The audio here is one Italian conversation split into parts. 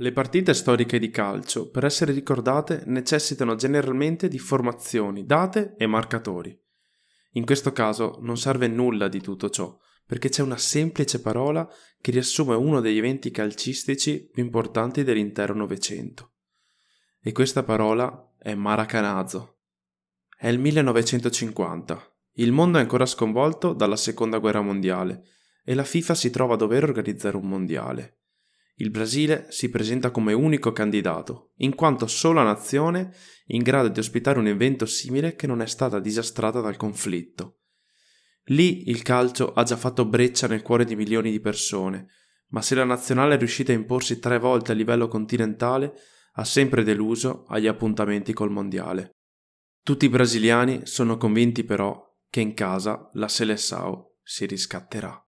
Le partite storiche di calcio, per essere ricordate, necessitano generalmente di formazioni, date e marcatori. In questo caso non serve nulla di tutto ciò, perché c'è una semplice parola che riassume uno degli eventi calcistici più importanti dell'intero Novecento. E questa parola è Maracanazo. È il 1950. Il mondo è ancora sconvolto dalla seconda guerra mondiale e la FIFA si trova a dover organizzare un mondiale. Il Brasile si presenta come unico candidato, in quanto sola nazione in grado di ospitare un evento simile che non è stata disastrata dal conflitto. Lì il calcio ha già fatto breccia nel cuore di milioni di persone, ma se la nazionale è riuscita a imporsi tre volte a livello continentale, ha sempre deluso agli appuntamenti col mondiale. Tutti i brasiliani sono convinti però che in casa la Seleção si riscatterà.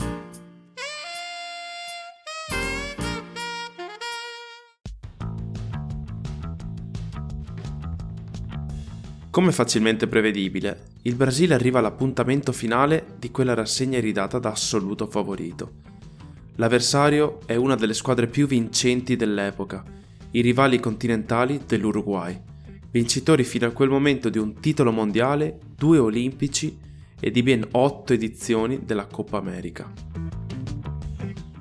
Come facilmente prevedibile, il Brasile arriva all'appuntamento finale di quella rassegna iridata da assoluto favorito. L'avversario è una delle squadre più vincenti dell'epoca, i rivali continentali dell'Uruguay, vincitori fino a quel momento di un titolo mondiale, due olimpici e di ben otto edizioni della Coppa America.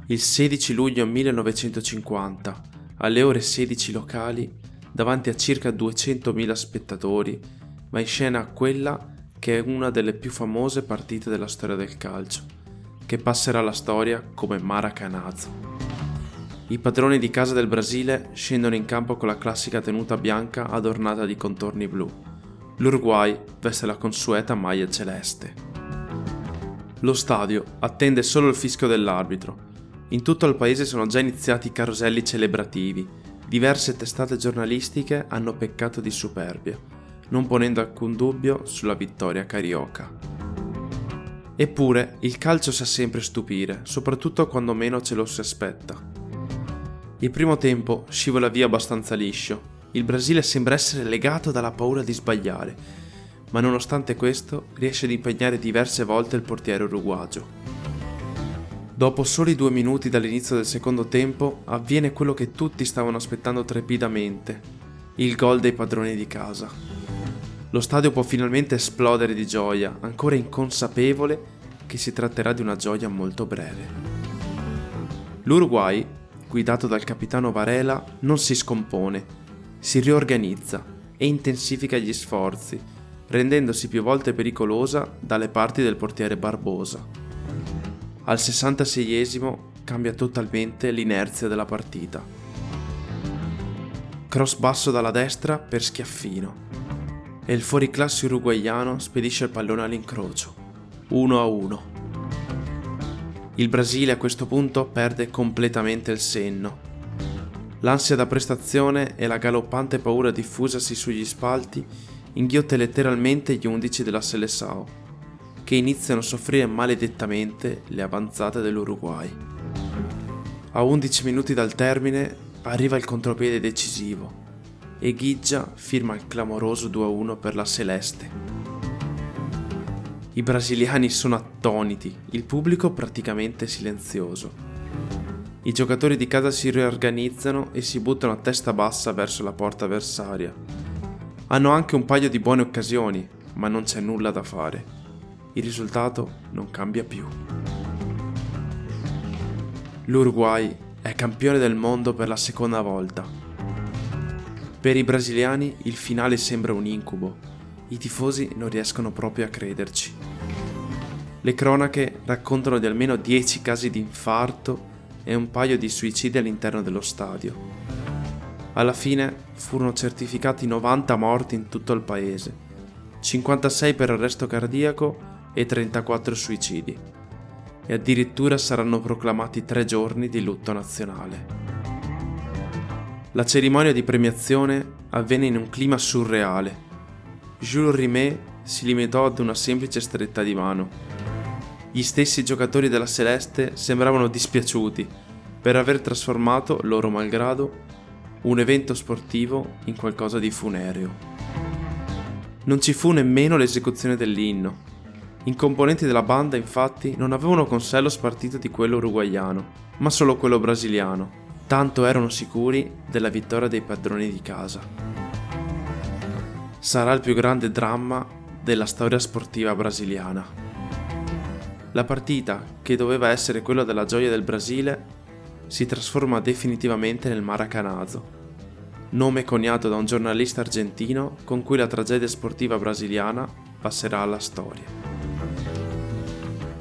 Il 16 luglio 1950, alle ore 16 locali, davanti a circa 200.000 spettatori, va in scena quella che è una delle più famose partite della storia del calcio, che passerà alla storia come Maracanazo. I padroni di casa del Brasile scendono in campo con la classica tenuta bianca adornata di contorni blu. L'Uruguay veste la consueta maglia celeste. Lo stadio attende solo il fischio dell'arbitro. In tutto il paese sono già iniziati i caroselli celebrativi. Diverse testate giornalistiche hanno peccato di superbia non ponendo alcun dubbio sulla vittoria carioca. Eppure il calcio sa sempre stupire, soprattutto quando meno ce lo si aspetta. Il primo tempo scivola via abbastanza liscio, il Brasile sembra essere legato dalla paura di sbagliare, ma nonostante questo riesce ad impegnare diverse volte il portiere uruguagio. Dopo soli due minuti dall'inizio del secondo tempo avviene quello che tutti stavano aspettando trepidamente, il gol dei padroni di casa lo stadio può finalmente esplodere di gioia, ancora inconsapevole che si tratterà di una gioia molto breve. L'Uruguay, guidato dal capitano Varela, non si scompone, si riorganizza e intensifica gli sforzi, rendendosi più volte pericolosa dalle parti del portiere Barbosa. Al 66esimo cambia totalmente l'inerzia della partita. Cross basso dalla destra per Schiaffino e il fuoriclasse uruguaiano spedisce il pallone all'incrocio, 1 a 1. Il Brasile a questo punto perde completamente il senno. L'ansia da prestazione e la galoppante paura diffusasi sugli spalti inghiotte letteralmente gli undici della Seleção, che iniziano a soffrire maledettamente le avanzate dell'Uruguay. A 11 minuti dal termine arriva il contropiede decisivo e Ghiggia firma il clamoroso 2-1 per la Celeste. I brasiliani sono attoniti, il pubblico praticamente silenzioso. I giocatori di casa si riorganizzano e si buttano a testa bassa verso la porta avversaria. Hanno anche un paio di buone occasioni, ma non c'è nulla da fare. Il risultato non cambia più. L'Uruguay è campione del mondo per la seconda volta per i brasiliani il finale sembra un incubo. I tifosi non riescono proprio a crederci. Le cronache raccontano di almeno 10 casi di infarto e un paio di suicidi all'interno dello stadio. Alla fine furono certificati 90 morti in tutto il paese, 56 per arresto cardiaco e 34 suicidi. E addirittura saranno proclamati tre giorni di lutto nazionale. La cerimonia di premiazione avvenne in un clima surreale. Jules Rimet si limitò ad una semplice stretta di mano. Gli stessi giocatori della Celeste sembravano dispiaciuti per aver trasformato, loro malgrado, un evento sportivo in qualcosa di funereo. Non ci fu nemmeno l'esecuzione dell'inno. I componenti della banda infatti non avevano con sé lo spartito di quello uruguaiano, ma solo quello brasiliano tanto erano sicuri della vittoria dei padroni di casa. Sarà il più grande dramma della storia sportiva brasiliana. La partita, che doveva essere quella della gioia del Brasile, si trasforma definitivamente nel Maracanazo, nome coniato da un giornalista argentino con cui la tragedia sportiva brasiliana passerà alla storia.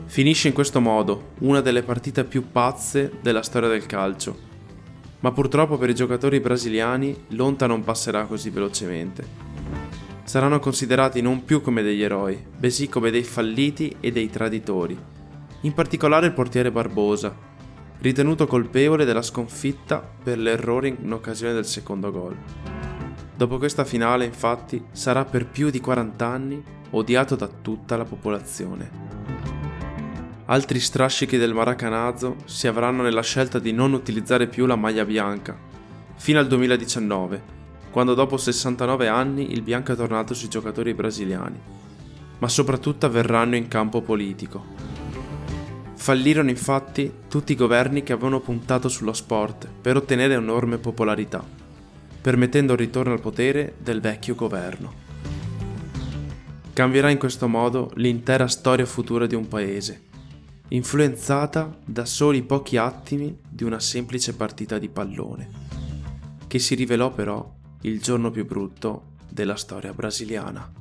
Finisce in questo modo una delle partite più pazze della storia del calcio, ma purtroppo per i giocatori brasiliani l'onta non passerà così velocemente. Saranno considerati non più come degli eroi, bensì come dei falliti e dei traditori, in particolare il portiere Barbosa, ritenuto colpevole della sconfitta per l'errore in occasione del secondo gol. Dopo questa finale, infatti, sarà per più di 40 anni odiato da tutta la popolazione. Altri strascichi del Maracanazo si avranno nella scelta di non utilizzare più la maglia bianca, fino al 2019, quando dopo 69 anni il bianco è tornato sui giocatori brasiliani, ma soprattutto avverranno in campo politico. Fallirono infatti tutti i governi che avevano puntato sullo sport per ottenere enorme popolarità, permettendo il ritorno al potere del vecchio governo. Cambierà in questo modo l'intera storia futura di un paese, influenzata da soli pochi attimi di una semplice partita di pallone, che si rivelò però il giorno più brutto della storia brasiliana.